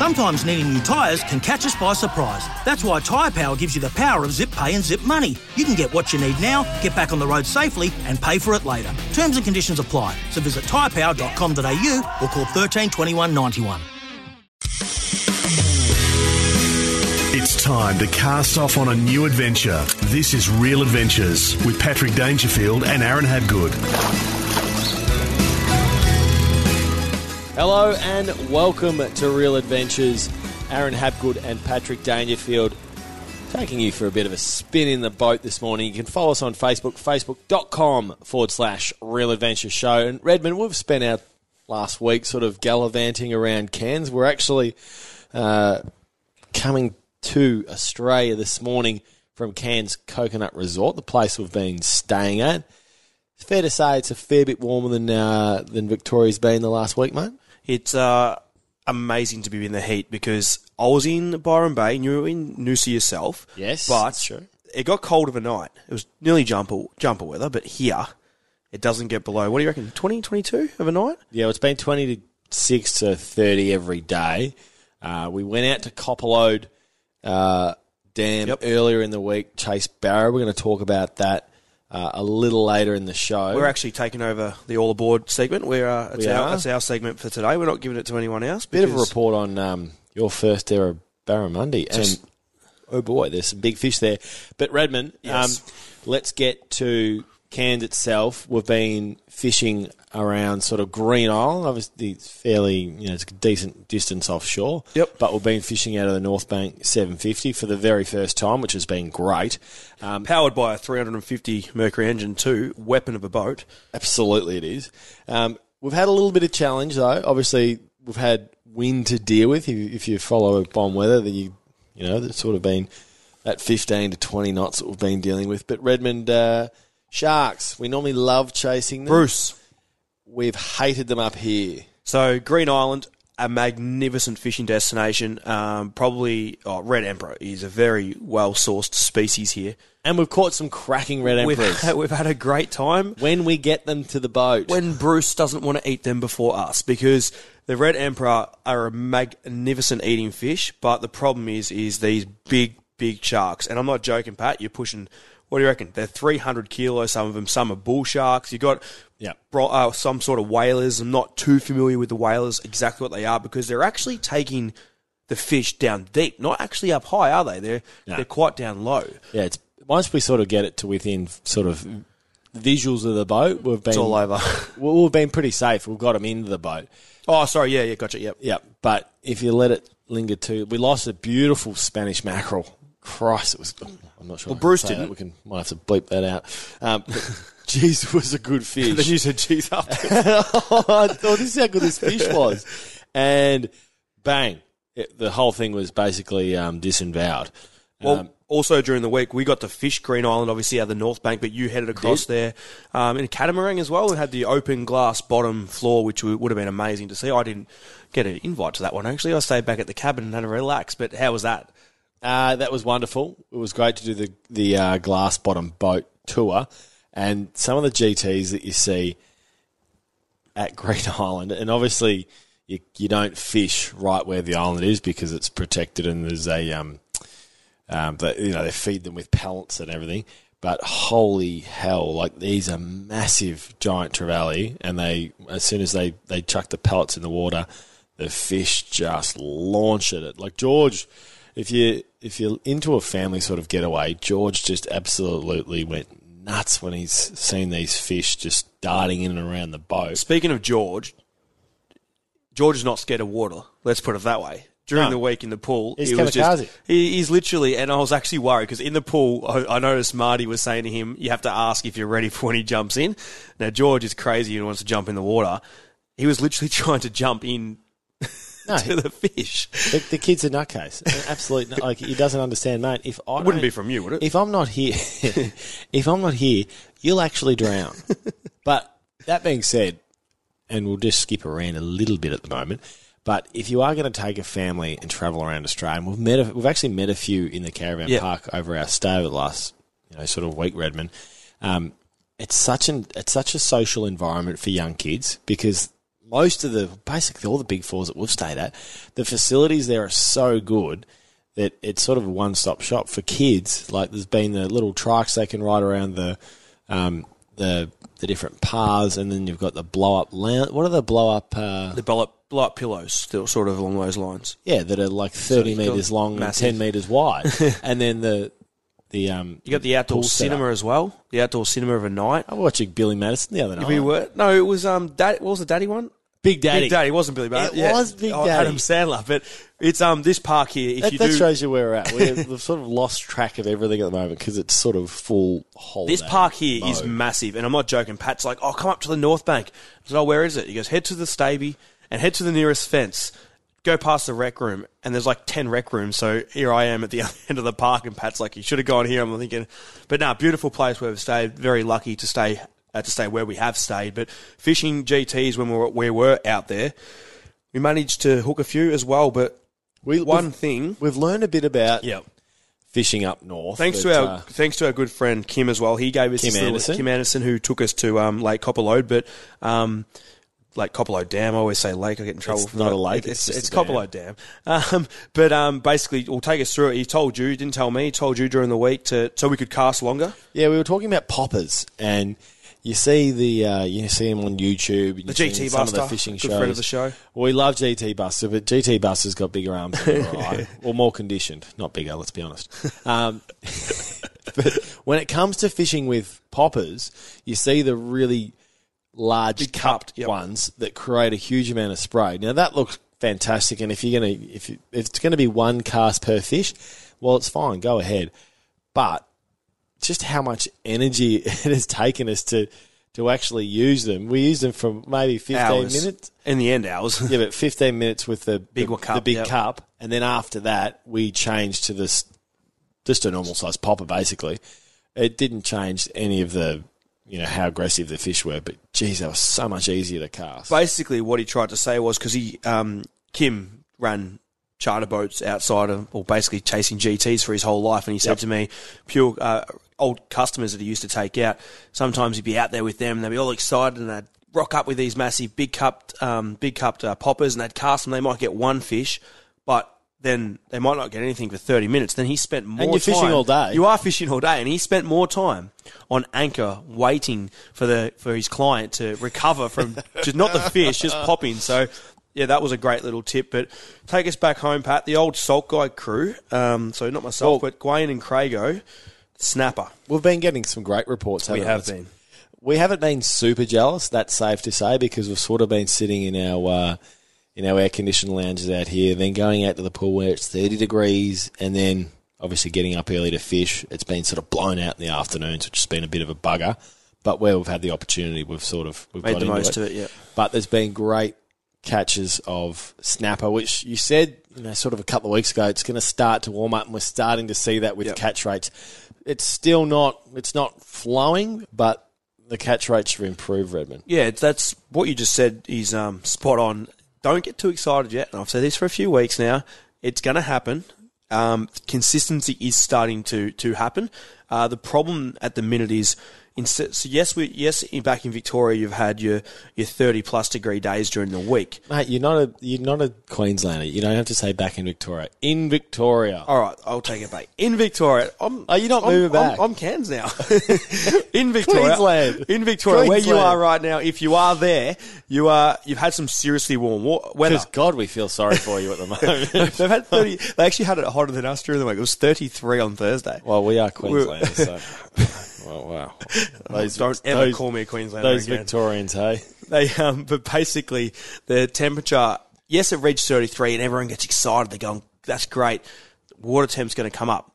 Sometimes needing new tyres can catch us by surprise. That's why Tyre Power gives you the power of zip pay and zip money. You can get what you need now, get back on the road safely, and pay for it later. Terms and conditions apply. So visit tyrepower.com.au or call 13 21 91. It's time to cast off on a new adventure. This is Real Adventures with Patrick Dangerfield and Aaron Habgood. Hello and welcome to Real Adventures. Aaron Habgood and Patrick Dangerfield taking you for a bit of a spin in the boat this morning. You can follow us on Facebook, facebook.com forward slash Real Adventure Show. And Redmond, we've spent our last week sort of gallivanting around Cairns. We're actually uh, coming to Australia this morning from Cairns Coconut Resort, the place we've been staying at. Fair to say it's a fair bit warmer than uh, than Victoria's been the last week, mate. It's uh, amazing to be in the heat because I was in Byron Bay and you were in Noosa yourself. Yes, but true. it got cold overnight. It was nearly jumper jumper weather, but here it doesn't get below. What do you reckon? 20, 22 overnight? Yeah, it's been 26 to six to 30 every day. Uh, we went out to Copperlode uh, Dam Yep. earlier in the week, Chase barra. We're going to talk about that uh, a little later in the show. We're actually taking over the all aboard segment. We're uh, it's We our it's our segment for today. We're not giving it to anyone else. bit of a report on um, your first era barramundi. And oh boy, there's some big fish there. But Redmond, Yes. um, let's get to Cairns itself. We've been fishing around sort of Green Island. Obviously, it's fairly, you know, it's a decent distance offshore. Yep. But we've been fishing out of the Northbank 750 for the very first time, which has been great. Um, Powered by a 350 Mercury engine too, weapon of a boat. Absolutely, it is. Um, we've had a little bit of challenge though. Obviously, we've had wind to deal with. If you, if you follow BOM weather, then you you know it's sort of been that fifteen to twenty knots that we've been dealing with. But Redmond uh, sharks, we normally love chasing them. Bruce. we've hated them up here. So Green Island, a magnificent fishing destination. Um, probably oh, Red Emperor is a very well sourced species here. And we've caught some cracking red We've emperors. had, we've had a great time. when we get them to the boat, when Bruce doesn't want to eat them before us because the red emperor are a magnificent eating fish, but the problem is is these big big sharks, and I'm not joking, Pat. You're pushing. What do you reckon? They're 300 kilos. Some of them. Some are bull sharks. You've got Yeah. uh, some sort of whalers. I'm not too familiar with the whalers exactly what they are because they're actually taking the fish down deep, not actually up high, are they? They're No. they're quite down low. yeah, it's once we sort of get it to within sort of visuals of the boat, we've been It's all over. We've been pretty safe. We've got them into the boat. oh, sorry. Yeah, yeah. Gotcha. Yep. Yeah, but if you let it linger too, we lost a beautiful Spanish mackerel. Christ, it was. I'm not sure. Well, Bruce didn't. that. We can might have to bleep that out. Um, jeez, was a good fish. Then you said, "Geez, after oh, this is how good this fish was, and bang, it, the whole thing was basically um, disemboweled. Well, Um, also during the week, we got to fish Green Island, obviously out of the Northbank, but you headed across there um, in a catamaran as well and had the open glass bottom floor, which would have been amazing to see. I didn't get an invite to that one, actually. I stayed back at the cabin and had a relax, but how was that? Uh, that was wonderful. It was great to do the the uh, glass bottom boat tour, and some of the GTS that you see at Green Island, and obviously you you don't fish right where the island is because it's protected and there's a um, um but you know they feed them with pellets and everything. But holy hell, like these are massive giant trevally, and they as soon as they they chuck the pellets in the water, the fish just launch at it. Like George, if you if you're into a family sort of getaway, George just absolutely went nuts when he's seen these fish just darting in and around the boat. Speaking of George, George is not scared of water. Let's put it that way. During No. the week in the pool, He's he was kamikaze. just he, he's literally, and I was actually worried because in the pool, I, I noticed Marty was saying to him, "You have to ask if you're ready for when he jumps in." Now George is crazy and wants to jump in the water. He was literally trying to jump in. No. to the fish. The, the kid's a nutcase. Absolutely, like he doesn't understand, mate. If I Wouldn't be from you, would it? If I'm not here, if I'm not here, you'll actually drown. but that being said, and we'll just skip around a little bit at the moment. But if you are going to take a family and travel around Australia, and we've met, a, we've actually met a few in the caravan Yeah. park over our stay over the last, you know, sort of week, Redmond. Um, it's such an it's such a social environment for young kids because most of the basically all the big fours that we've stayed at, the facilities there are so good that it's sort of a one stop shop for kids. Like there's been the little trikes they can ride around the um, the the different paths, and then you've got the blow up lounge. What are the blow up? Uh, The blow up, blow up pillows, still sort of along those lines. yeah, that are like thirty you've meters long massive- and ten meters wide, and then the the um. You got the outdoor cinema as well. The outdoor cinema of a night. I was watching Billy Madison the other night. We were no, it was um, Dad, what was the daddy one? Big Daddy. Big Daddy wasn't Billy Madison. It was Big Oh, Daddy. Adam Sandler, but it's um this park here. If That, you that do shows you where we're at. We're, we've sort of lost track of everything at the moment because it's sort of full holiday. This park here is mode. massive, and I'm not joking. Pat's like, "Oh, come up to the Northbank." I said, "Oh, where is it?" He goes, "Head to the Staby and head to the nearest fence. Go past the rec room, and there's like ten rec rooms. So here I am at the other end of the park, and Pat's like, "You should have gone here." I'm thinking, but now beautiful place where we've stayed. Very lucky to stay uh, to stay where we have stayed. But fishing GTS when we were, we were out there, we managed to hook a few as well. But We, one we've, thing, we've learned a bit about yeah. fishing up north. Thanks but, to our uh, thanks to our good friend Kim as well. He gave us Kim this little- Anderson. Kim Anderson, who took us to um, Lake Copperlode, but um, Lake Copperlode Dam. I always say lake. I get in trouble. It's for not that. a lake, It's, it's it's, Copperlode Dam. Um, but um, basically, we'll take us through it. He told you, he didn't tell me. He told you during the week to so we could cast longer. yeah, we were talking about poppers, and you see the uh, you see them on YouTube. You The GT some of the fishing good shows. friend of the show. Well, we love GT Buster, but GT Buster's got bigger arms, than or I, or more conditioned, not bigger. Let's be honest. Um, but when it comes to fishing with poppers, you see the really large Big cupped yep. ones that create a huge amount of spray. Now that looks fantastic, and if you're gonna if, you, if it's going to be one cast per fish, well, it's fine. Go ahead, but just how much energy it has taken us to to actually use them. We use them for maybe 15 Hours. minutes. In the end, hours. Yeah, but 15 minutes with the Big the, cup, the big yep. cup, and then after that we changed to this just a normal size popper. Basically, it didn't change any of the you know how aggressive the fish were, but geez, that was so much easier to cast. basically what he tried to say was because he um, Kim ran charter boats outside of, or basically chasing GTS for his whole life, and he said Yep. to me, pure uh, old customers that he used to take out. Sometimes he'd be out there with them, and they'd be all excited, and they'd rock up with these massive big cupped, um, big cupped uh, poppers, and they'd cast them. They might get one fish, but then they might not get anything for 30 minutes. Then he spent more time. you're fishing all day. You are fishing all day, and he spent more time on anchor waiting for the for his client to recover from just not the fish, just popping. So. Yeah, that was a great little tip. But take us back home, Pat. The old Salt Guy crew. Um, so not myself, Well- but Gwaine and Crago. Snapper. We've been getting some great reports. We haven't have been. We haven't been super jealous. That's safe to say because we've sort of been sitting in our uh, in our air conditioned lounges out here, then going out to the pool where it's thirty degrees, and then obviously getting up early to fish. It's been sort of blown out in the afternoons, which has been a bit of a bugger. But where we've had the opportunity, we've sort of we've Made got the most of it, yeah. But there's been great catches of snapper, which you said, you know, sort of a couple of weeks ago, it's going to start to warm up, and we're starting to see that with Yep. catch rates. It's still not, it's not flowing, but the catch rates have improved, Redmond. Yeah, that's what you just said is um, spot on. Don't get too excited yet. And I've said this for a few weeks now. It's going to happen. Um, consistency is starting to to happen. Uh, the problem at the minute is, instead, so yes, we yes in, back in Victoria you've had your your thirty plus degree days during the week. Mate, you're not a you're not a Queenslander. You don't have to say back in Victoria. In Victoria. All right, I'll take it back. In Victoria, I'm. Are you not I'm, moving I'm- back? I'm, Cairns now. in Victoria, Queensland. in Victoria, where you are right now, if you are there, you are. You've had some seriously warm wa- weather. Because God, we feel sorry for you at the moment. They've had thirty. They actually had it hotter than us during the week. It was thirty-three on Thursday. well, we are Queenslanders, so. Well, wow. Those, Don't ever those- call me a Queenslander Those again. Victorians, hey? They, um, but basically, the temperature. Yes, it reached thirty-three, and everyone gets excited. They're going, "That's great." Water temp's going to come up,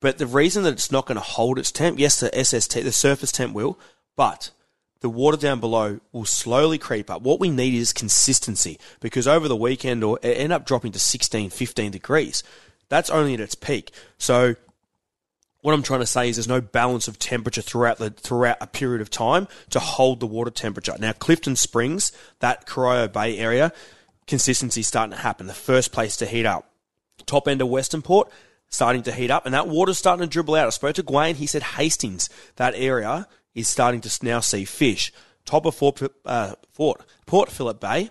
but the reason that it's not going to hold its temp, yes, the SST, the surface temp will, but the water down below will slowly creep up. What we need is consistency because over the weekend or it end up dropping to 16, 15 degrees. That's only at its peak. So what I'm trying to say is there's no balance of temperature throughout the throughout a period of time to hold the water temperature. Now Clifton Springs, that Corio Bay area, consistency starting to happen. The first place to heat up. Top end of Western Port starting to heat up, and that water's starting to dribble out. I spoke to Gwaine. He said Hastings, that area is starting to now see fish. Top of Fort, uh, Fort Port Phillip Bay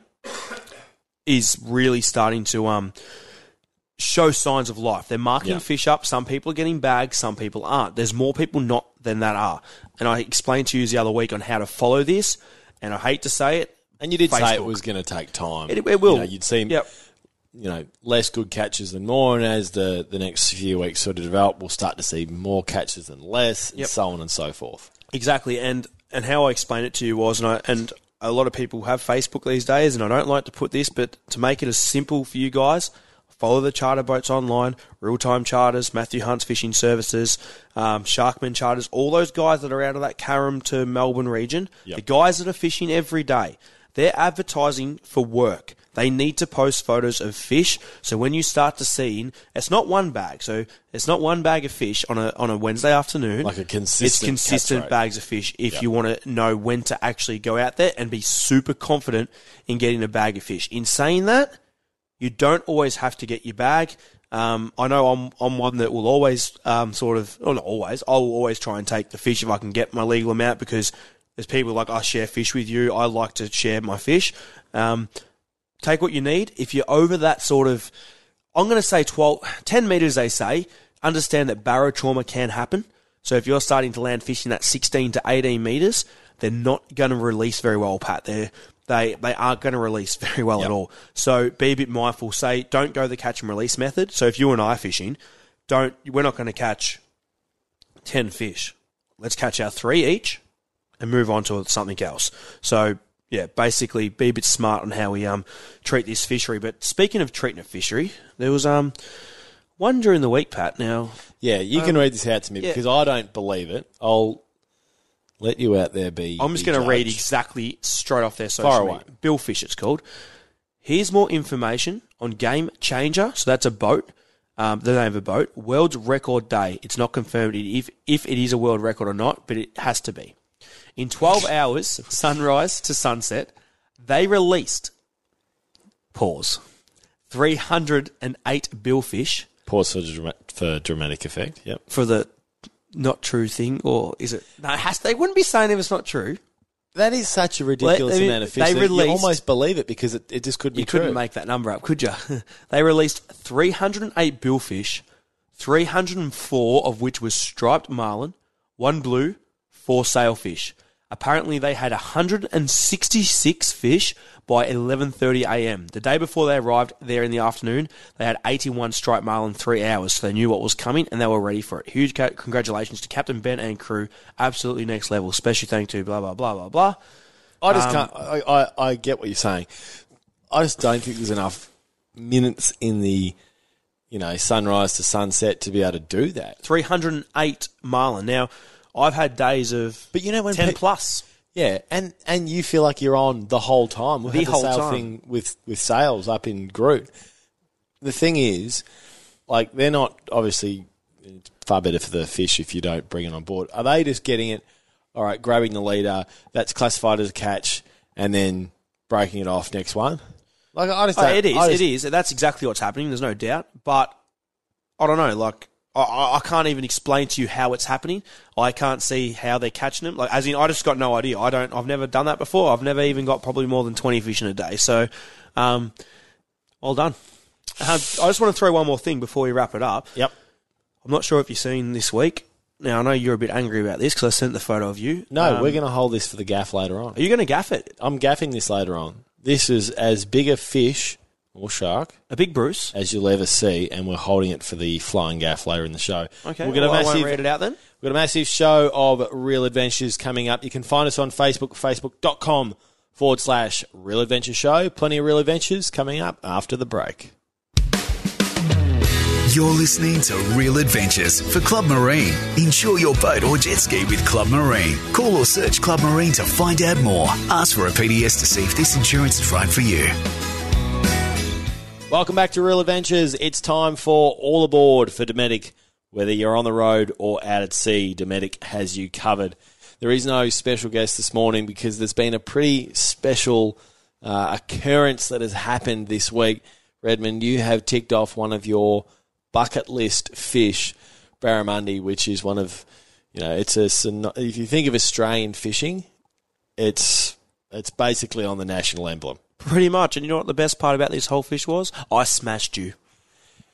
is really starting to um, show signs of life. They're marking Yeah. fish up. Some people are getting bags, some people aren't. There's more people not than that are. And I explained to you the other week on how to follow this, and I hate to say it. And you did say it was going to take time. It, it will. You know, you'd see, Yep. you know, less good catches than more, and as the, the next few weeks sort of develop, we'll start to see more catches than less, and Yep. so on and so forth. Exactly, and and how I explained it to you was, and I, and a lot of people have Facebook these days, and I don't like to put this, but to make it as simple for you guys, follow the charter boats online, real time charters, Matthew Hunt's fishing services, um, Sharkman charters, all those guys that are out of that Carrum to Melbourne region, Yep. the guys that are fishing every day, they're advertising for work. They need to post photos of fish. So when you start to see, it's not one bag. So it's not one bag of fish on a on a Wednesday afternoon. Like a consistent, It's consistent consistent catch rate. bags of fish if Yep. you want to know when to actually go out there and be super confident in getting a bag of fish. In saying that, you don't always have to get your bag. Um, I know I'm, I'm one that will always um, sort of, well, not always, I will always try and take the fish if I can get my legal amount because there's people like, I share fish with you. I like to share my fish. Um, take what you need. If you're over that sort of, I'm going to say 12, 10 meters, they say, understand that barotrauma can happen. So if you're starting to land fish in that 16 to 18 meters, they're not going to release very well, Pat. They're, they, they aren't going to release very well at all. So be a bit mindful. Say, don't go the catch and release method. So if you and I are fishing, don't, we're not going to catch 10 fish. Let's catch our three each and move on to something else. So yeah, basically be a bit smart on how we um treat this fishery. But speaking of treating a fishery, there was um one during the week, Pat. Now Yeah, you can read this out to me Um, yeah. because I don't believe it. I'll let you out there be. I'm just going to read exactly straight off their social media. away. Bill Fish, it's called. Here's more information on Game Changer. So that's a boat. Um, the name of a boat. World record day. It's not confirmed if if it is a world record or not, but it has to be. In 12 hours, sunrise to sunset, they released pause 308 billfish Pause for, drama- for dramatic effect. Yep. for the not true thing, or is it? No, it has. They wouldn't be saying if it's not true. That is such a ridiculous they- amount of fish. they released- you almost believe it because it, it just could be You true. couldn't make that number up, could you? they released 308 billfish, 304 of which was striped marlin, one blue, four sailfish. Apparently, they had 166 fish by 11:30 a.m. The day before they arrived there in the afternoon, they had 81 striped marlin, three hours, so they knew what was coming and they were ready for it. Huge congratulations to Captain Ben and crew, absolutely next level. Special thank to blah blah blah blah blah. I just Um, can't. I, I, I get what you're saying. I just don't think there's enough minutes in the, you know, sunrise to sunset to be able to do that. 308 marlin. Now, I've had days of But you know when 10 pe- plus. Yeah, and and you feel like you're on the whole time. We The whole sail time. thing with with sails up in Groote. The thing is, like they're not obviously far better for the fish if you don't bring it on board. Are they just getting it? All right, grabbing the leader that's classified as a catch, and then breaking it off next one. Like I just Oh, it is, just, it is. That's exactly what's happening. There's no doubt. But I don't know. Like I- I, can't even explain to you how it's happening. I can't see how they're catching them. Like as in, I just got no idea. I don't. I've never done that before. I've never even got probably more than twenty fish in a day. So, um, well done. Um, I just want to throw one more thing before we wrap it up. Yep. I'm not sure if you've seen this week. Now I know you're a bit angry about this because I sent the photo of you. No, Um, we're going to hold this for the gaff later on. Are you going to gaff it? I'm gaffing this later on. This is as big a fish or shark A big Bruce. as you'll ever see, and we're holding it for the flying gaff later in the show. Okay. we've got a well, I won't massive, read it out then. we've got a massive show of real adventures coming up. You can find us on Facebook, facebook.com forward slash real adventure show. Plenty of real adventures coming up after the break. You're listening to Real Adventures for Club Marine. Insure your boat or jet ski with Club Marine. Call or search Club Marine to find out more. Ask for a PDS to see if this insurance is right for you. Welcome back to Real Adventures. It's time for All Aboard for Dometic. Whether you're on the road or out at sea, Dometic has you covered. There is no special guest this morning because there's been a pretty special uh, occurrence that has happened this week. Redmond, you have ticked off one of your bucket list fish, barramundi, which is one of, you know, it's a if you think of Australian fishing, it's it's basically on the national emblem. Pretty much. And you know what the best part about this whole fish was? I smashed you.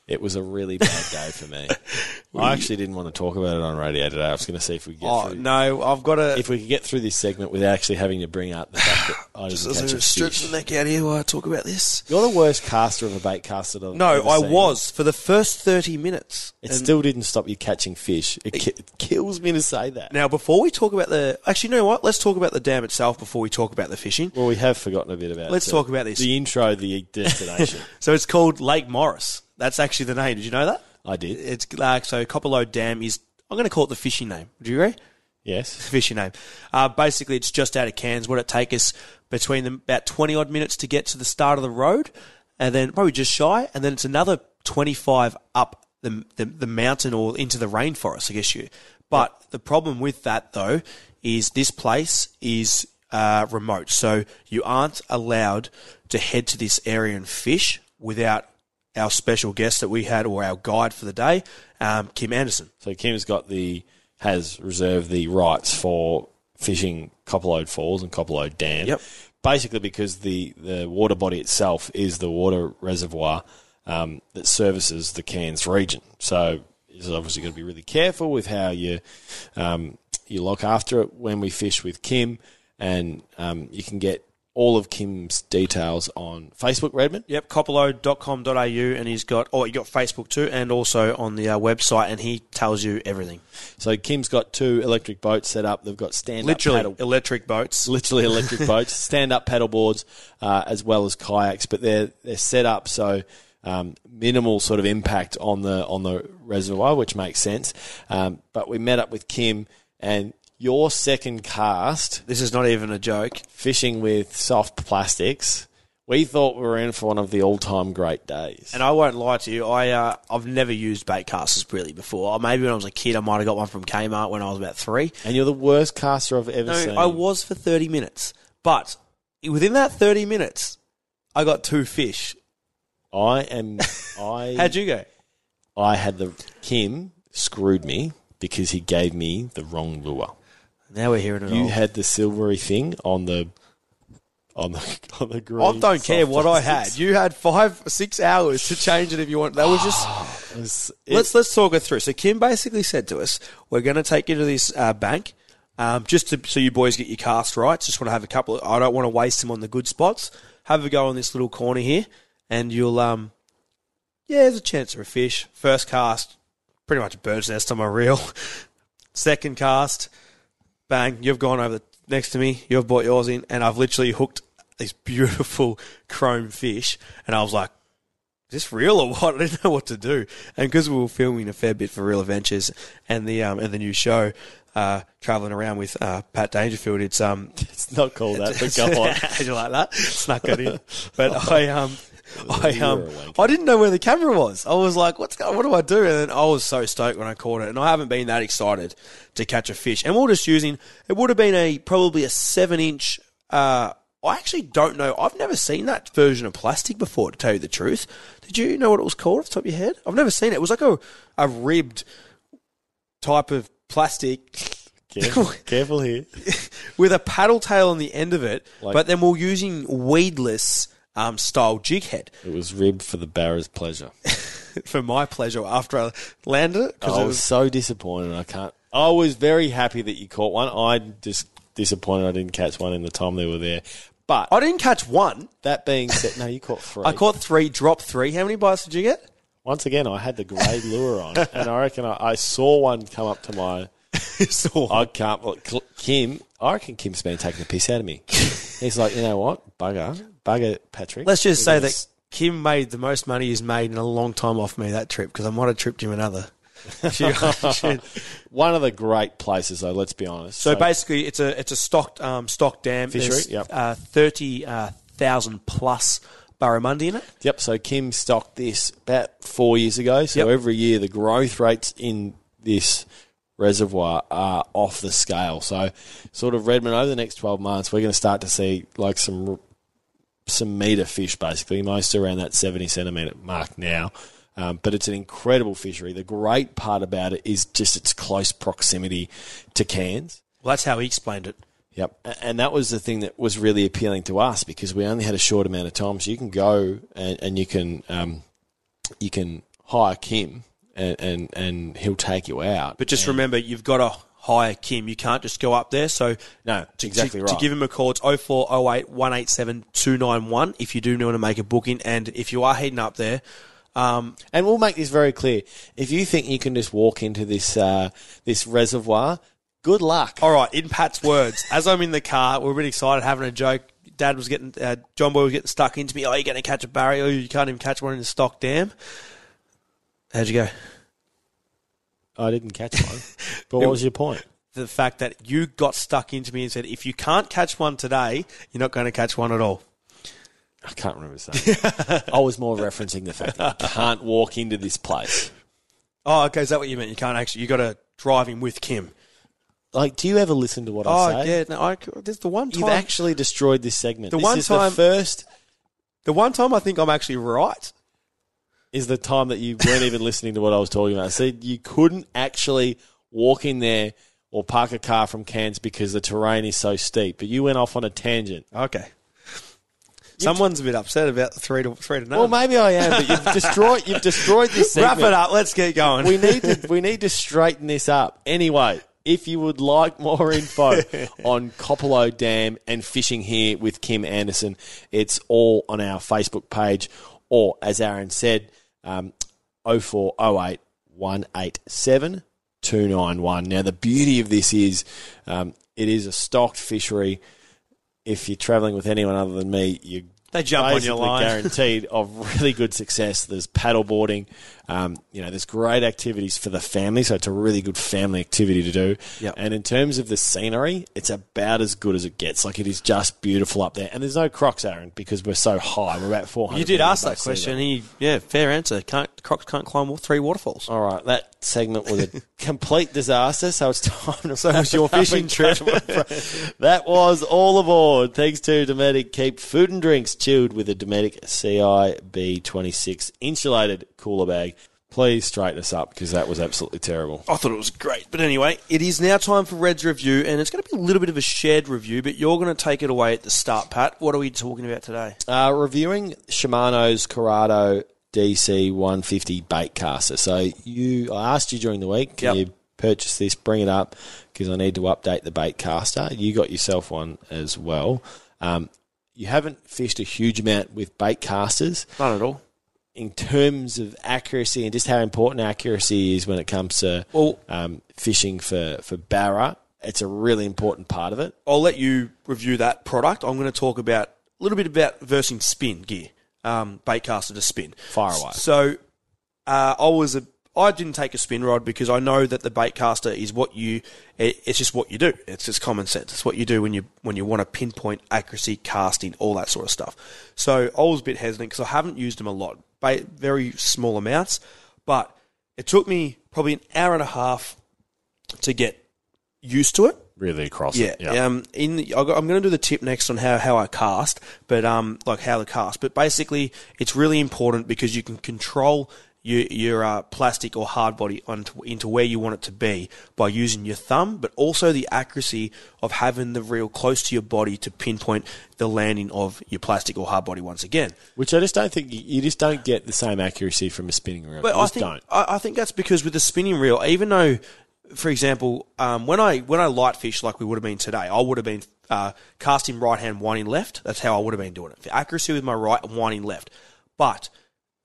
It was a really bad day for me. I actually didn't want to talk about it on radio today. I was going to see if we could get Oh, through. no, I've got to. If we could get through this segment without actually having to bring up the fact that I Just didn't catch a stretch fish. the neck out here while I talk about this. You're the worst caster of a bait caster. I've No, ever I seen. was for the first 30 minutes. It And still didn't stop you catching fish. It, ki- it kills me to say that. Now, before we talk about the. Actually, you know what? Let's talk about the dam itself before we talk about the fishing. Well, we have forgotten a bit about. Let's the- talk about this. The intro, the destination. So it's called Lake Morris. That's actually the name. Did you know that? I did. It's like so. Copperlode Dam is. I'm going to call it the fishing name. Do you agree? Yes. Fishing name. Uh, basically, it's just out of Cairns. What it take us between them about 20 odd minutes to get to the start of the road, and then probably just shy, and then it's another 25 up the the, the mountain or into the rainforest. I guess you. But the problem with that though is this place is uh, remote, so you aren't allowed to head to this area and fish without our special guest that we had or our guide for the day, um, Kim Anderson. So Kim's got the has reserved the rights for fishing Copperlode Falls and Copperlode Dam. Yep. Basically, because the the water body itself is the water reservoir um, that services the Cairns region. So you're obviously got to be really careful with how you um, you look after it when we fish with Kim, and um, you can get all of Kim's details on Facebook, Redmond. Yep, copperload.com.au, and he's got, oh, you got Facebook too, and also on the uh, website, and he tells you everything. So Kim's got two electric boats set up. They've got stand Literally, up paddle. electric boats. literally electric boats, stand up paddle boards, uh, as well as kayaks. But they're they're set up so um, minimal sort of impact on the on the reservoir, which makes sense. Um, but we met up with Kim and. Your second cast, This is not even a joke. fishing with soft plastics, we thought we were in for one of the all-time great days. And I won't lie to you, I, uh, I've never used bait casters really before. Or maybe when I was a kid, I might have got one from Kmart when I was about three. And you're the worst caster I've ever No, seen. I was for 30 minutes. But within that 30 minutes, I got two fish. I am. I How'd you go? I had the Kim screwed me because he gave me the wrong lure. Now we're hearing it You all. had the silvery thing on the on the on the green. I don't care soft what I had. You had five, six hours to change it if you want. That was just. It was- let's let's talk it through. So Kim basically said to us, "We're going to take you to this uh, bank, um, just to, so you boys get your cast right. Just want to have a couple. Of, I don't want to waste them on the good spots. Have a go on this little corner here, and you'll um, yeah, there's a chance for a fish. First cast, pretty much a bird's nest on my reel. Second cast, bang, you've gone over the, next to me. You've brought yours in, and I've literally hooked this beautiful chrome fish, and I was like." is this real or what? I didn't know what to do. And because we were filming a fair bit for Real Adventures and the um, and the new show, uh, traveling around with uh, Pat Dangerfield, it's um, it's not called that, but go on. Did you like that? Snuck it in. But I um, I um, were a wanker. I didn't know where the camera was. I was like, "What's going? What do I do?" And then I was so stoked when I caught it, and I haven't been that excited to catch a fish. And we're just using. It would have been a probably a seven inch. Uh, I actually don't know. I've never seen that version of plastic before. To tell you the truth, did you know what it was called off the top of your head? I've never seen it. It was like a a ribbed type of plastic Careful, careful here. with a paddle tail on the end of it, Like- but then we're using weedless um, style jig head It was ribbed for the barra's pleasure. for my pleasure after I landed it. I was so disappointed. I can't. I was very happy that you caught one. I just disappointed I didn't catch one in the time they were there. But I didn't catch one. that being said, no, you caught three. I caught three, dropped three. How many bites did you get? Once again, I had the grey lure on, and I reckon I, I saw one come up to my. I can't. Look, Kim, I reckon Kim's been taking the piss out of me. He's like, you know what, bugger, bugger, Patrick. Let's just say that Kim made the most money he's made in a long time off me that trip because I might have tripped him another. One of the great places, though. Let's be honest. So basically, it's a it's a stocked um, stock dam. Fishery, yep. uh, thirty uh, thousand plus barramundi in it. Yep. So Kim stocked this about four years ago. So Yep. every year the growth rates in this reservoir are off the scale. So sort of Redmond over the next twelve months, we're going to start to see like some some meter fish, basically most around that seventy centimeter mark now. Um, but it's an incredible fishery. The great part about it is just its close proximity to Cairns. Well, that's how he explained it. Yep. And that was the thing that was really appealing to us because we only had a short amount of time. So you can go and, and you can um, you can hire Kim and, and, and he'll take you out. But just remember, you've got to hire Kim. You can't just go up there. So No, to, exactly to, right. To give him a call, it's 0408 187 291 if you do want to make a booking. And if you are heading up there, um, And we'll make this very clear. If you think you can just walk into this uh, this reservoir, good luck. all right, in Pat's words, as I'm in the car, we're really excited, having a joke. Dad was getting, uh, John Boy was getting stuck into me. Oh, you're going to catch a barrier. You can't even catch one in the stock dam. How'd you go? I didn't catch one. But what was your point? The fact that you got stuck into me and said, if you can't catch one today, you're not going to catch one at all. I can't remember saying. I was more referencing the fact that you can't walk into this place. Oh, okay. Is that what you meant? You can't actually. You got to drive him with Kim. Like, do you ever listen to what I Oh, say? yeah. No, I, there's the one time. You've actually destroyed this segment. The this one is time- the first the one time I think I'm actually right. Is the time that you weren't even listening to what I was talking about. So you couldn't actually walk in there or park a car from Cairns because the terrain is so steep. But you went off on a tangent. Okay. Someone's a bit upset about the three to three to none. Well, maybe I am, but you've destroyed you've destroyed this segment. Wrap it up. Let's get going. We need to we need to straighten this up. Anyway, if you would like more info on Copperlode Dam and fishing here with Kim Anderson, it's all on our Facebook page, or as Aaron said, um, 0408 187 291. Now, the beauty of this is um, it is a stocked fishery. If you're travelling with anyone other than me, you They jump on your line. guaranteed of really good success. There's paddle boarding. Um, you know, there's great activities for the family, so it's a really good family activity to do. Yep. And in terms of the scenery, it's about as good as it gets. Like it is just beautiful up there. And there's no crocs, Aaron, because we're so high. We're about 400. you did ask that question. He, yeah, fair answer. Can't crocs can't climb all three waterfalls. All right, that segment was a complete disaster. So it's time to. So was your fishing trip. that was all aboard. Thanks to Dometic. Keep food and drinks chilled with a Dometic CIB26 insulated cooler bag. Please straighten us up because that was absolutely terrible. I thought it was great. But anyway, it is now time for Red's review, and it's going to be a little bit of a shared review, but you're going to take it away at the start, Pat. What are we talking about today? Uh, reviewing Shimano's Curado DC 150 bait caster. So you, I asked you during the week, can Yep. you purchase this? Bring it up because I need to update the bait caster. You got yourself one as well. Um, you haven't fished a huge amount with bait casters Not at all. In terms of accuracy and just how important accuracy is when it comes to Well- um, fishing for for barra. It's a really important part of it. I'll let you review that product. I'm going to talk about a little bit about versing spin gear, um, baitcaster to spin. Fire away. So uh, I was a I didn't take a spin rod because I know that the baitcaster is what you. It, it's just what you do. It's just common sense. It's what you do when you when you want to pinpoint accuracy, casting, all that sort of stuff. So I was a bit hesitant because I haven't used them a lot, ba- very small amounts. But it took me probably an hour and a half to get used to it. Really across Yeah. it. Yeah. Um. In the, I'm going to do the tip next on how, how I cast, but um, like how to cast. But basically, it's really important because you can control your your uh, plastic or hard body onto, into where you want it to be by using your thumb, but also the accuracy of having the reel close to your body to pinpoint the landing of your plastic or hard body once again. Which I just don't think you- just don't get the same accuracy from a spinning reel. But you I think don't. I, I think that's because with a spinning reel, even though, for example, um, when I when I light fish like we would have been today, I would have been uh, casting right hand, winding left. That's how I would have been doing it. For accuracy with my right winding left, but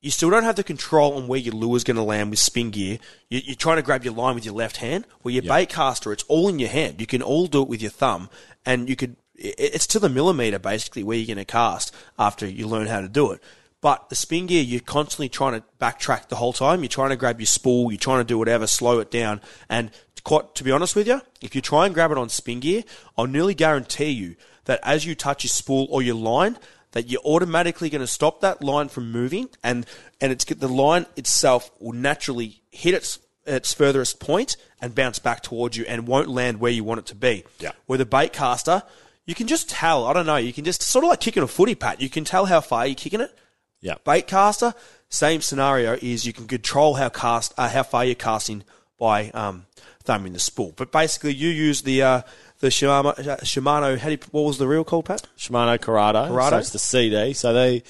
you still don't have the control on where your lure is going to land with spin gear. You, you're trying to grab your line with your left hand. Where your bait caster, it's all in your hand. You can all do it with your thumb, and you could. it- It's to the millimeter basically where you're going to cast after you learn how to do it. But the spin gear, you're constantly trying to backtrack the whole time. You're trying to grab your spool, you're trying to do whatever, slow it down. And quite, to be honest with you, if you try and grab it on spin gear, I'll nearly guarantee you that as you touch your spool or your line, that you're automatically going to stop that line from moving, and and it's the line itself will naturally hit its its furthest point and bounce back towards you, and won't land where you want it to be. Yeah. With a bait caster, you can just tell. I don't know. You can just sort of like kicking a footy pat. You can tell how far you're kicking it. Yeah. Bait caster, same scenario is you can control how cast uh, how far you're casting by um, thumbing the spool. But basically, you use the uh, the Shimano, Shimano. How do you, what was the real called, Pat? Shimano Curado. Curado? So it's the CD. So they,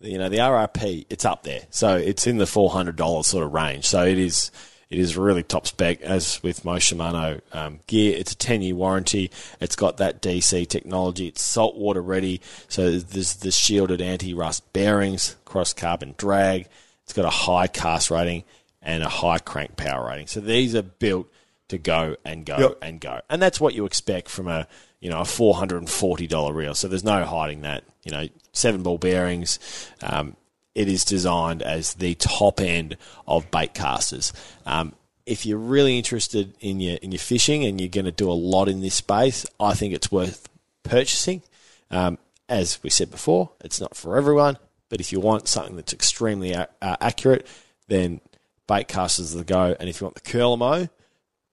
you know, the RRP, it's up there. So it's in the four hundred dollars sort of range. So it is. It is really top spec, as with most Shimano um, gear. It's a 10 year warranty. It's got that DC technology. It's saltwater ready. So there's the shielded anti rust bearings, cross carbon drag. It's got a high cast rating and a high crank power rating. So these are built to go and go Yep. and go. And that's what you expect from a you know a four hundred and forty dollar reel. So there's no hiding that. You know, seven ball bearings. Um, it is designed as the top end of bait casters. Um, if you're really interested in your in your fishing and you're going to do a lot in this space, I think it's worth purchasing. Um, as we said before, it's not for everyone, but if you want something that's extremely a- uh, accurate, then bait casters are the go. And if you want the Curlamo,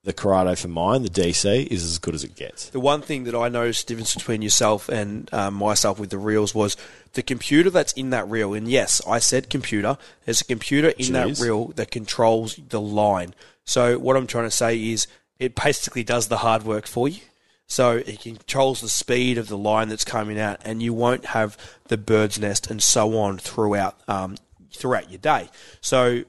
the Curado for mine, the DC, is as good as it gets. The one thing that I noticed difference between yourself and um, myself with the reels was the computer that's in that reel. And yes, I said computer. There's a computer in It that reel that controls the line. So what I'm trying to say is it basically does the hard work for you. So it controls the speed of the line that's coming out, and you won't have the bird's nest and so on throughout um, throughout your day. So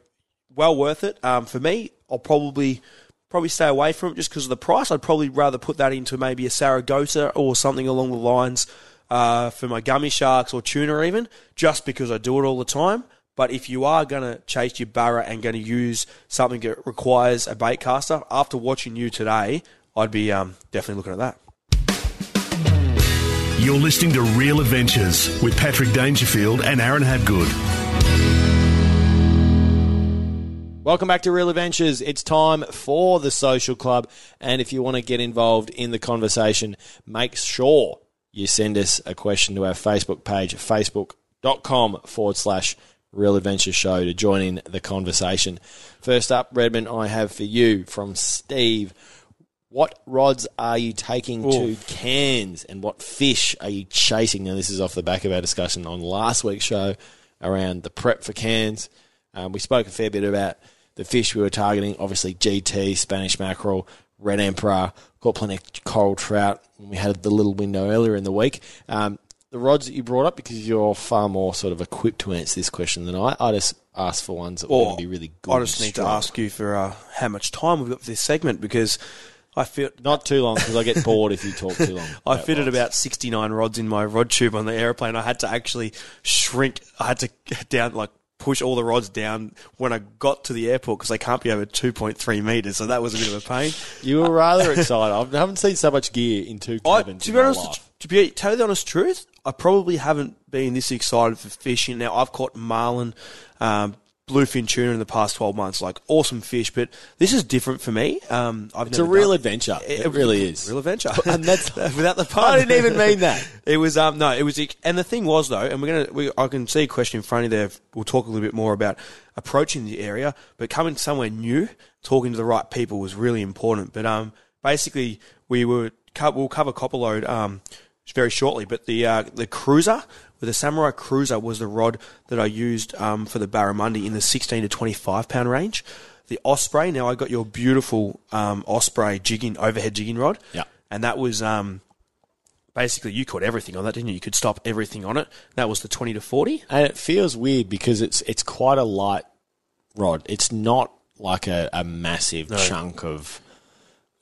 well worth it. Um, for me, I'll probably probably stay away from it just because of the price. I'd probably rather put that into maybe a Saragosa or something along the lines uh, for my gummy sharks or tuna even, just because I do it all the time. But if you are going to chase your barra and going to use something that requires a bait caster, after watching you today, I'd be um, definitely looking at that. You're listening to Real Adventures with Patrick Dangerfield and Aaron Habgood. Welcome back to Real Adventures. It's time for the social club. And if you want to get involved in the conversation, make sure you send us a question to our Facebook page, facebook.com forward slash Real Adventures Show to join in the conversation. First up, Redmond, I have for you from Steve. What rods are you taking to Cairns and what fish are you chasing? Now, this is off the back of our discussion on last week's show around the prep for Cairns. Um, we spoke a fair bit about the fish we were targeting, obviously GT, Spanish mackerel, red emperor, caught plenty of coral trout. when We had the little window earlier in the week. Um, the rods that you brought up, because you're far more sort of equipped to answer this question than I, I just asked for ones that were going be really good. I just need to ask you for uh, how much time we've got for this segment because I feel Not too long, because I get bored if you talk too long. I fitted rods. about 69 rods in my rod tube on the airplane. I had to actually shrink. I had to get down, like, push all the rods down when I got to the airport because they can't be over 2.3 meters. So that was a bit of a pain. You were rather excited. I haven't seen so much gear in two I, cabins. to in be honest, life. to be tell you the honest truth, I probably haven't been this excited for fishing. Now I've caught marlin, um, bluefin tuna in the past 12 months, like awesome fish, but this is different for me. Um, I've It's a real done- adventure. It, really is. Real adventure. And that's- without the pun. I didn't even mean that. It was um no, it was and the thing was though, and we're gonna we, I can see a question in front of you there. We'll talk a little bit more about approaching the area, but coming somewhere new, talking to the right people was really important. But um basically we were we'll cover Copperlode um very shortly, but the uh, the cruiser with the samurai cruiser was the rod that I used um for the barramundi in the 16 to 25 pound range. The osprey. Now I got your beautiful um osprey jigging overhead jigging rod. Yeah. and that was um basically you caught everything on that, didn't you? You could stop everything on it. That was the twenty to forty. And it feels weird because it's it's quite a light rod. It's not like a, a massive chunk of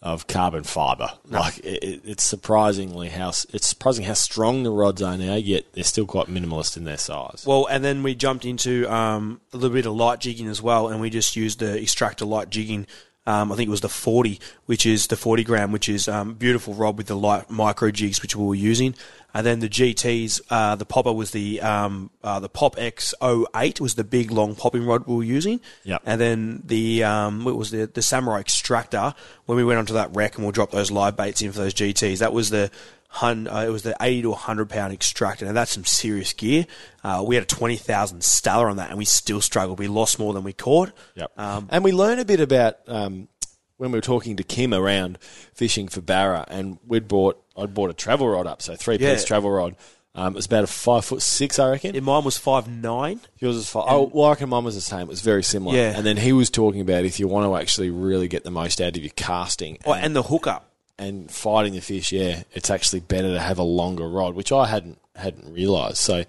of carbon fiber. Like it, it- it's surprisingly how it's surprising how strong the rods are now. Yet they're still quite minimalist in their size. Well, and then we jumped into um, a little bit of light jigging as well, and we just used the extractor light jigging Um, I think it was the 40, which is the 40 gram, which is um, beautiful rod with the light micro jigs, which we were using. And then the GTs, uh, the popper was the um, uh, the Pop X08 was the big long popping rod we were using. Yep. And then the um, what was the the Samurai Extractor when we went onto that wreck and we'll drop those live baits in for those GTs. That was the hun, uh, it was the 80 to 100 pound extractor. and that's some serious gear. Uh, we had a 20,000 Stella on that and we still struggled. We lost more than we caught. Yep. Um, and we learn a bit about um, when we were talking to Kim around fishing for Barra, and we'd bought I'd bought a travel rod up, so three piece Yeah. travel rod. Um, it was about a five foot six, I reckon. yeah, mine was five nine. Yours was five. Oh, well, I reckon mine was the same. It was very similar. Yeah. And then he was talking about if you want to actually really get the most out of your casting Oh, and the hookup. and fighting the fish, yeah, it's actually better to have a longer rod, which I hadn't hadn't realised. So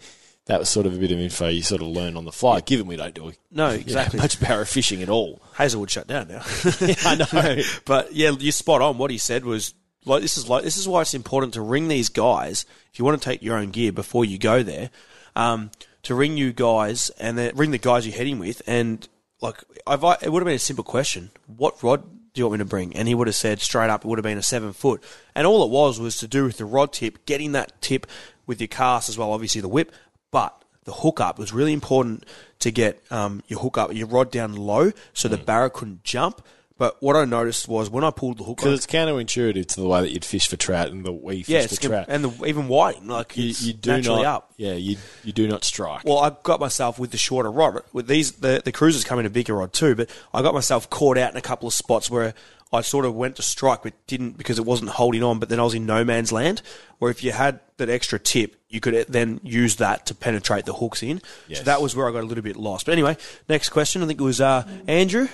that was sort of a bit of info you sort of learn on the fly. Given we don't do No, you know, exactly. much barra fishing at all. Hazelwood shut down now. I know. but yeah, you're spot on. What he said was like this is like this is why it's important to ring these guys if you want to take your own gear before you go there. Um, to ring you guys and then ring the guys you're heading with, and like I've, it would have been a simple question: What rod do you want me to bring? And he would have said straight up, it would have been a seven foot, and all it was was to do with the rod tip, getting that tip with your cast as well, obviously the whip, but the hook up was really important to get um, your hook up, your rod down low, so Mm. the barra couldn't jump. But what I noticed was when I pulled the hook Because it's counterintuitive to the way that you'd fish for trout and the we fish yeah, for trout. and the, even whiting, like you, it's you do not, up. yeah, you you do not strike. Well, I got myself with the shorter rod. With these, the the cruisers come in a bigger rod too, but I got myself caught out in a couple of spots where I sort of went to strike, but didn't because it wasn't holding on. But then I was in no man's land. Where if you had that extra tip, you could then use that to penetrate the hooks in. Yes. So that was where I got a little bit lost. But anyway, next question. I think it was uh, Andrew.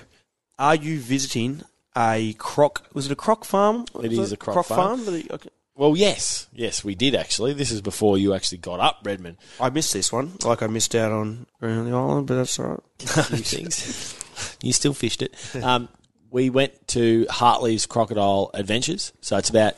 Are you visiting a croc? Was it a croc farm? It Was is a croc farm. Okay. Well, yes, yes, we did actually. This is before you actually got up, Redmond. I missed this one. Like I missed out on around the island, but that's all right. few things. you still fished it. Um, we went to Hartley's Crocodile Adventures. So it's about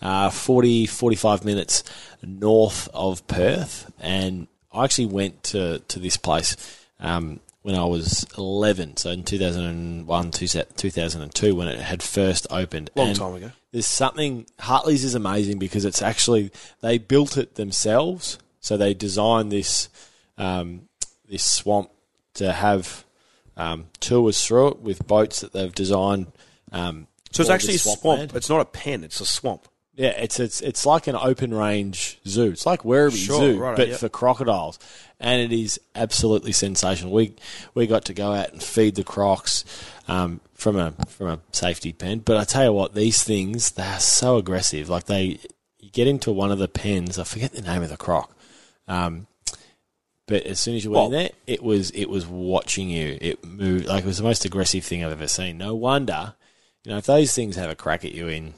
uh, 40, 45 minutes north of Perth. And I actually went to, to this place um, when I was 11. So in 2001, 2002, when it had first opened. Long And time ago. There's something, Hartley's is amazing because it's actually, they built it themselves. So they designed this, um, this swamp to have um, tours through it with boats that they've designed. Um, So it's actually a swamp. land. It's not a pen. It's a swamp. Yeah, it's it's it's like an open range zoo. It's like Werribee Sure, Zoo, righto, but yep. for crocodiles, and it is absolutely sensational. We we got to go out and feed the crocs um, from a from a safety pen. But I tell you what, these things they are so aggressive. Like they, you get into one of the pens. I forget the name of the croc. Um, but as soon as you went in there, it was it was watching you. It moved like it was the most aggressive thing I've ever seen. No wonder, you know, if those things have a crack at you in,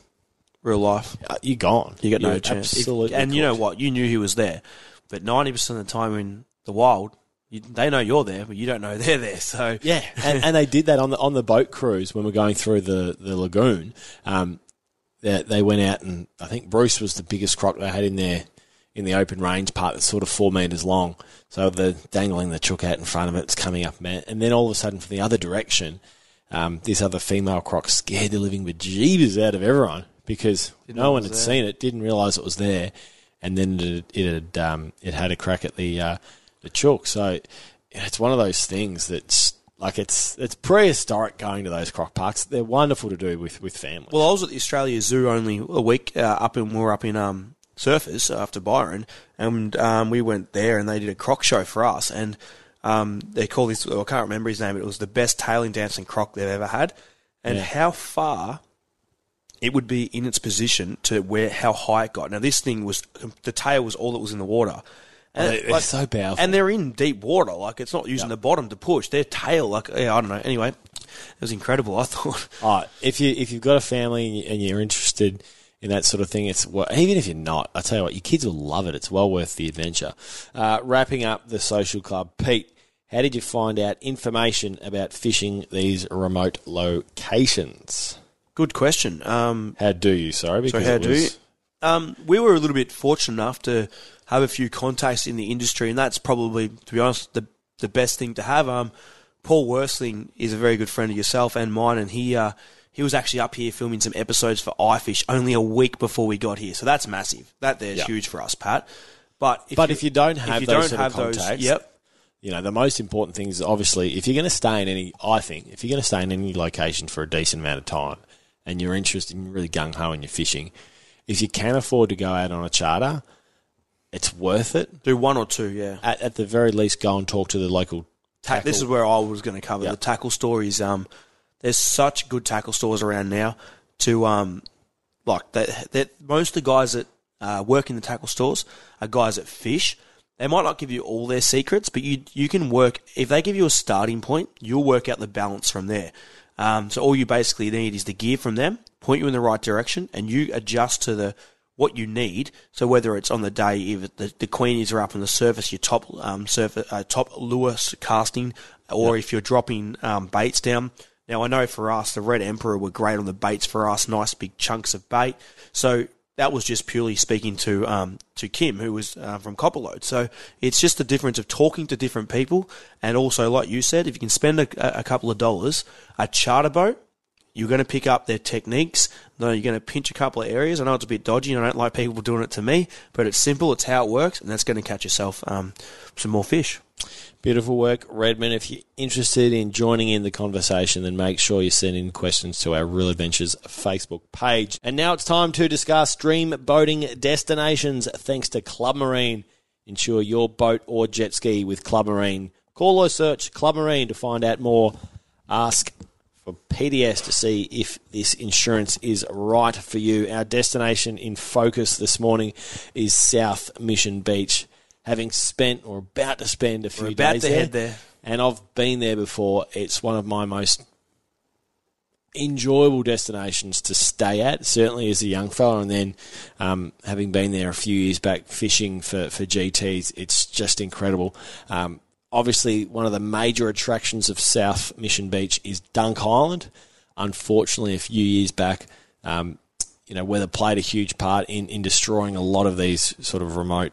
Real life. uh, you're gone. You got no You're chance. Absolutely. and you know cooked. what? You knew he was there. But 90% of the time in the wild, you, they know you're there, but you don't know they're there. So Yeah, and, and they did that on the on the boat cruise when we're going through the the lagoon. Um, they, they went out and I think Bruce was the biggest croc they had in there in the open range part that's sort of four meters long. So they're dangling the chook out in front of it. It's coming up, man. And then all of a sudden, from the other direction, um, this other female croc scared the living bejeebers out of everyone because no one had was seen it, didn't realise it was there, and then it it had um, it had a crack at the uh, the chook. So it's one of those things that's like it's it's prehistoric going to those croc parks. They're wonderful to do with with families. Well, I was at the Australia Zoo only a week uh, up in we were up in um, Surfers after Byron, and um, we went there and they did a croc show for us, and um, they call this well, I can't remember his name, but it was the best tailing dancing croc they've ever had, and Yeah. how far it would be in its position to where how high it got. Now this thing was the tail was all that was in the water. And They- they're so powerful. and they're in deep water. Like it's not using the bottom to push. Their tail, like yeah, I don't know. Anyway, it was incredible. I thought. Oh, if you if you've got a family and you're interested in that sort of thing, it's well, even if you're not, I tell you what, your kids will love it. It's well worth the adventure. Uh, wrapping up the social club, Pete. How did you find out information about fishing these remote locations? Good question. Um, How do you? Sorry, because how it do you? Um, we were a little bit fortunate enough to have a few contacts in the industry, and that's probably, to be honest, the the best thing to have. Um, Paul Worsteling is a very good friend of yourself and mine, and he uh, he was actually up here filming some episodes for iFish only a week before we got here. So that's massive. That there's Yeah. huge for us, Pat. But if But you, if you don't have you those don't have those, contacts, yep, you know, the most important thing is obviously if you're going to stay in any, I think, if you're going to stay in any location for a decent amount of time and you're interested in really gung ho in your fishing, if you can afford to go out on a charter, it's worth it. do one or two, yeah. At, at the very least, go and talk to the local. Ta- this is where I was going to cover Yeah. the tackle stories. Um, there's such good tackle stores around now. To um, like that, that most of the guys that uh, work in the tackle stores are guys that fish. They might not give you all their secrets, but you you can work if they give you a starting point. You'll work out the balance from there. Um, so all you basically need is the gear from them, point you in the right direction, and you adjust to the what you need. So whether it's on the day if the, the queenies are up on the surface, your top um, surface, uh, top lure casting, or if you're dropping um, baits down. Now I know for us, the Red Emperor were great on the baits for us, nice big chunks of bait. So that was just purely speaking to um, to Kim, who was uh, from Copperlode. So it's just the difference of talking to different people, and also, like you said, if you can spend a, a couple of dollars, a charter boat, you're going to pick up their techniques. No, you're going to pinch a couple of areas. I know it's a bit dodgy, and I don't like people doing it to me, but it's simple. It's how it works, and that's going to catch yourself um, some more fish. Beautiful work, Redmond. If you're interested in joining in the conversation, then make sure you send in questions to our Real Adventures Facebook page. And now it's time to discuss dream boating destinations thanks to Club Marine. Insure your boat or jet ski with Club Marine. Call or search Club Marine to find out more. Ask for PDS to see if this insurance is right for you. Our destination in focus this morning is South Mission Beach. Having spent or about to spend a few We're about days to there, head there. and I've been there before. It's one of my most enjoyable destinations to stay at, certainly as a young fella, and then um, having been there a few years back fishing for, for GTs, it's just incredible. Um, obviously, one of the major attractions of South Mission Beach is Dunk Island. Unfortunately, a few years back, um, you know, weather played a huge part in, in destroying a lot of these sort of remote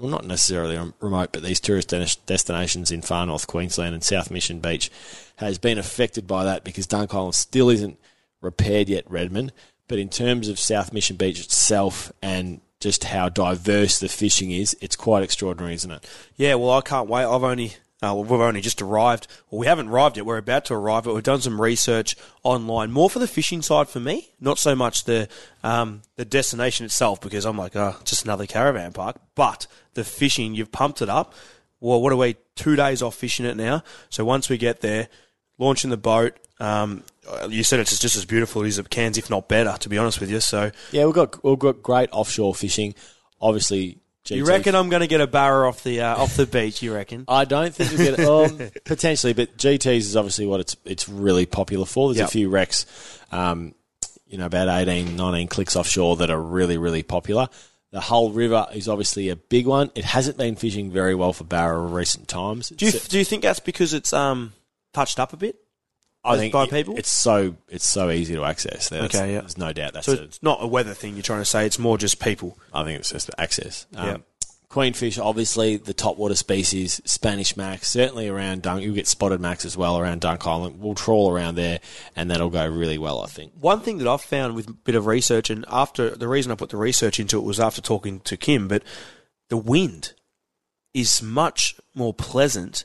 well, not necessarily remote, but these tourist des- destinations in far north Queensland and South Mission Beach has been affected by that because Dunk Island still isn't repaired yet, Redmond. But in terms of South Mission Beach itself and just how diverse the fishing is, it's quite extraordinary, isn't it? Yeah, well, I can't wait. I've only uh, we've only just arrived. Well, we haven't arrived yet. We're about to arrive, but we've done some research online, more for the fishing side for me, not so much the um, the destination itself, because I'm like, oh, just another caravan park. But the fishing, you've pumped it up. Well, what are we? Two days off fishing it now. So once we get there, launching the boat. Um, you said it's just as beautiful as it Cairns, if not better, to be honest with you. So Yeah, we've got we've got great offshore fishing. Obviously, GT you reckon I'm going to get a barra off the uh, off the beach? You reckon? I don't think we get um, potentially, but GTS is obviously what it's it's really popular for. There's Yep. a few wrecks, um, you know, about 18, 19 clicks offshore that are really, really popular. The whole river is obviously a big one. It hasn't been fishing very well for Barra in recent times. Do you do you think that's because it's um touched up a bit? I think by it- people? it's so it's so easy to access. There's, Okay, yeah. there's no doubt that's So a, it's not a weather thing you're trying to say. It's more just people. I think it's just access. Um, Yeah. Queenfish, obviously the top water species, Spanish macks, certainly around Dunk. You'll get spotted macks as well around Dunk Island. We'll trawl around there, and that'll go really well, I think. One thing that I've found with a bit of research, and after the reason I put the research into it was after talking to Kim, but the wind is much more pleasant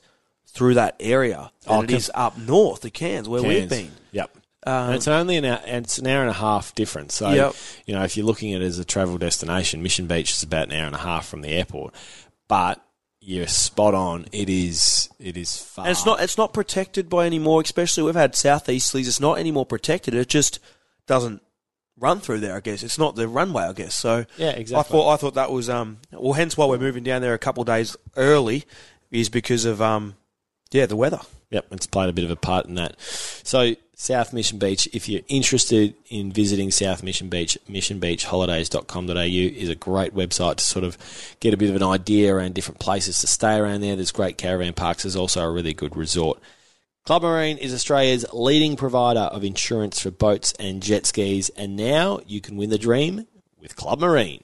through that area than Oh, it is up north, the Cairns, where we've been. Yep. Um, and it's only an hour, and it's an hour and a half difference. So, Yep. you know, if you're looking at it as a travel destination, Mission Beach is about an hour and a half from the airport, but you're spot on. It is. It is far. And it's not it's not protected by any more. Especially we've had southeasterlies. It's not any more protected. It just doesn't run through there. I guess it's not the runway. I guess so. Yeah, exactly. I thought I thought that was um well. Hence why we're moving down there a couple of days early is because of um yeah the weather. Yep, it's played a bit of a part in that. So, South Mission Beach, if you're interested in visiting South Mission Beach, missionbeachholidays.com.au is a great website to sort of get a bit of an idea around different places to stay around there. There's great caravan parks. There's also a really good resort. Club Marine is Australia's leading provider of insurance for boats and jet skis, and now you can win the dream with Club Marine.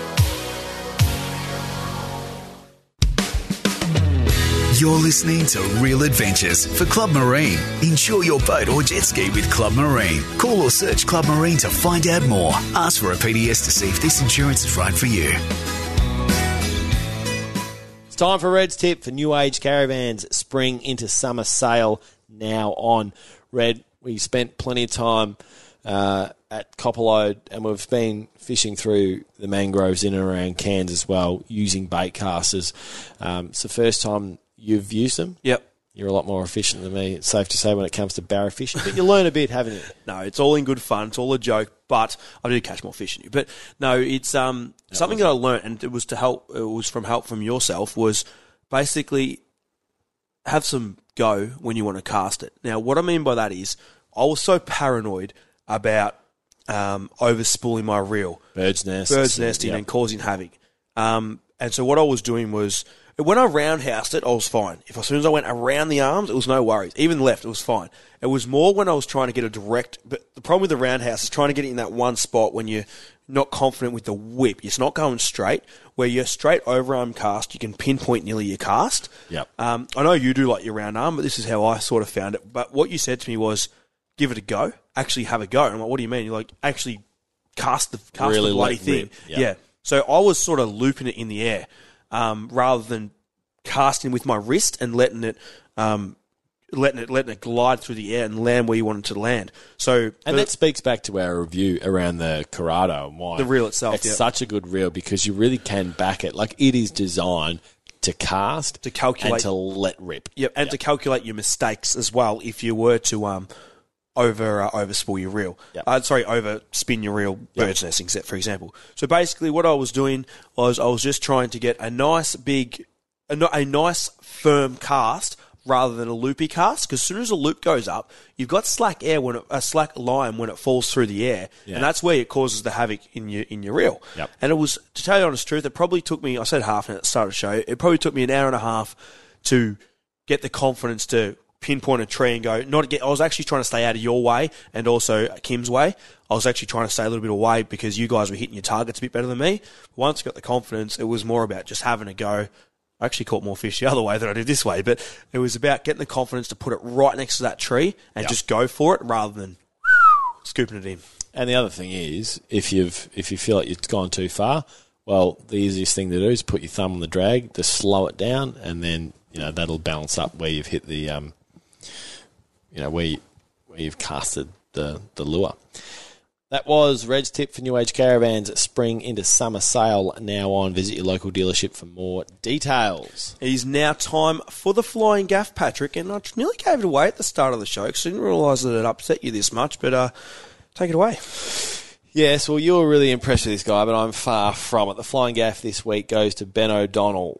You're listening to Real Adventures for Club Marine. Insure your boat or jet ski with Club Marine. Call or search Club Marine to find out more. Ask for a PDS to see if this insurance is right for you. It's time for Red's tip for New Age Caravans spring into summer sale now on. Red, we spent plenty of time uh, at Copperlode and we've been fishing through the mangroves in and around Cairns as well using bait casters. Um, it's the first time you've used them. Yep. You're a lot more efficient than me, it's safe to say, when it comes to barra fishing. But you learn a bit, haven't you? No, it's all in good fun. It's all a joke, but I do catch more fish than you. But no, it's um, something that I learned, and it was to help. It was from help from yourself. Was basically have some go when you want to cast it. Now, what I mean by that is, I was so paranoid about um, overspooling my reel, Bird's nest. birds nesting, Yep. and causing havoc. Um, and so what I was doing was when I roundhoused it, I was fine. If as soon as I went around the arms, it was no worries. Even left, it was fine. It was more when I was trying to get a direct. But the problem with the roundhouse is trying to get it in that one spot when you're not confident with the whip. It's not going straight. Where you're straight overarm cast, you can pinpoint nearly your cast. Yep. Um, I know you do like your round arm, but this is how I sort of found it. But what you said to me was, give it a go. Actually have a go. And I'm like, what do you mean? You're like, actually cast the cast Really the bloody thing. yeah. Yeah. So I was sort of looping it in the air, um, rather than casting with my wrist and letting it, um, letting it letting it glide through the air and land where you want it to land. So And that speaks back to our review around the Curado and why The reel itself, It's yeah. such a good reel because you really can back it. Like it is designed to cast, To calculate- and to let rip. Yep, and to calculate your mistakes as well if you were to um over uh, overspool your reel. Yep. Uh, sorry, over spin your reel bird's nesting set, for example. So basically, what I was doing was I was just trying to get a nice big, a, a nice firm cast rather than a loopy cast. Because as soon as a loop goes up, you've got slack air when it, a slack line when it falls through the air, Yeah. and that's where it causes the havoc in your in your reel. Yep. And it was to tell you the honest truth, it probably took me. I said half an hour at the start of the show. It probably took me an hour and a half to get the confidence to pinpoint a tree and go. Not get. I was actually trying to stay out of your way and also Kim's way. I was actually trying to stay a little bit away because you guys were hitting your targets a bit better than me. Once I got the confidence, it was more about just having a go. I actually caught more fish the other way than I did this way, but it was about getting the confidence to put it right next to that tree and just go for it rather than scooping it in. And the other thing is, if you've if you feel like you've gone too far, well, the easiest thing to do is put your thumb on the drag, just slow it down, and then you know that'll balance up where you've hit the um, you know where where you've casted the the lure. That was Red's tip for New Age Caravans spring into summer sale now on. Visit your local dealership for more details. It is now time for the flying gaff, Patrick, and I nearly gave it away at the start of the show because I didn't realise that it upset you this much. But uh, take it away. Yes, well, you were really impressed with this guy, but I'm far from it. The flying gaff this week goes to Ben O'Donnell,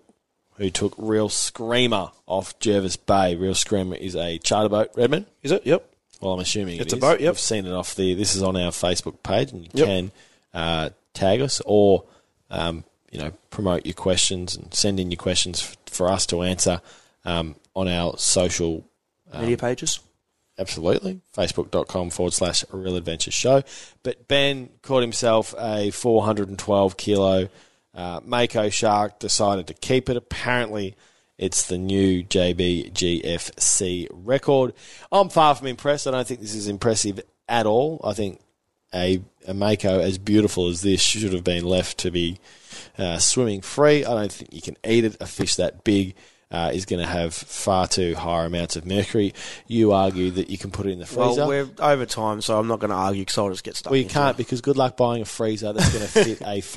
who took Real Screamer off Jervis Bay. Real Screamer is a charter boat, Redmond. Is it? Yep. Well, I'm assuming It's it a boat, yep. We've seen it off the. This is on our Facebook page, and you Yep. can uh, tag us or um, you know promote your questions and send in your questions f- for us to answer um, on our social Media pages. Absolutely. Facebook.com forward slash Real Adventure Show. But Ben caught himself a 412 kilo uh, Mako shark, decided to keep it. Apparently, it's the new JBGFC record. I'm far from impressed. I don't think this is impressive at all. I think a, a Mako as beautiful as this should have been left to be uh, swimming free. I don't think you can eat it. A fish that big uh, is going to have far too high amounts of mercury. You argue that you can put it in the freezer. Well, we're over time, so I'm not going to argue because I'll just get stuck. Well, you can't it. because good luck buying a freezer that's going to fit a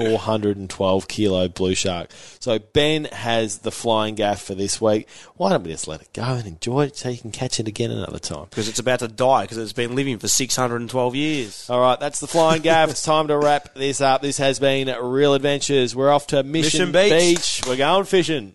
412 kilo blue shark. So Ben has the flying gaff for this week. Why don't we just let it go and enjoy it so you can catch it again another time? because it's about to die because it's been living for 612 years. All right, that's the flying gaff. It's time to wrap this up. This has been Real Adventures. We're off to Mission, Mission Beach. Beach. We're going fishing.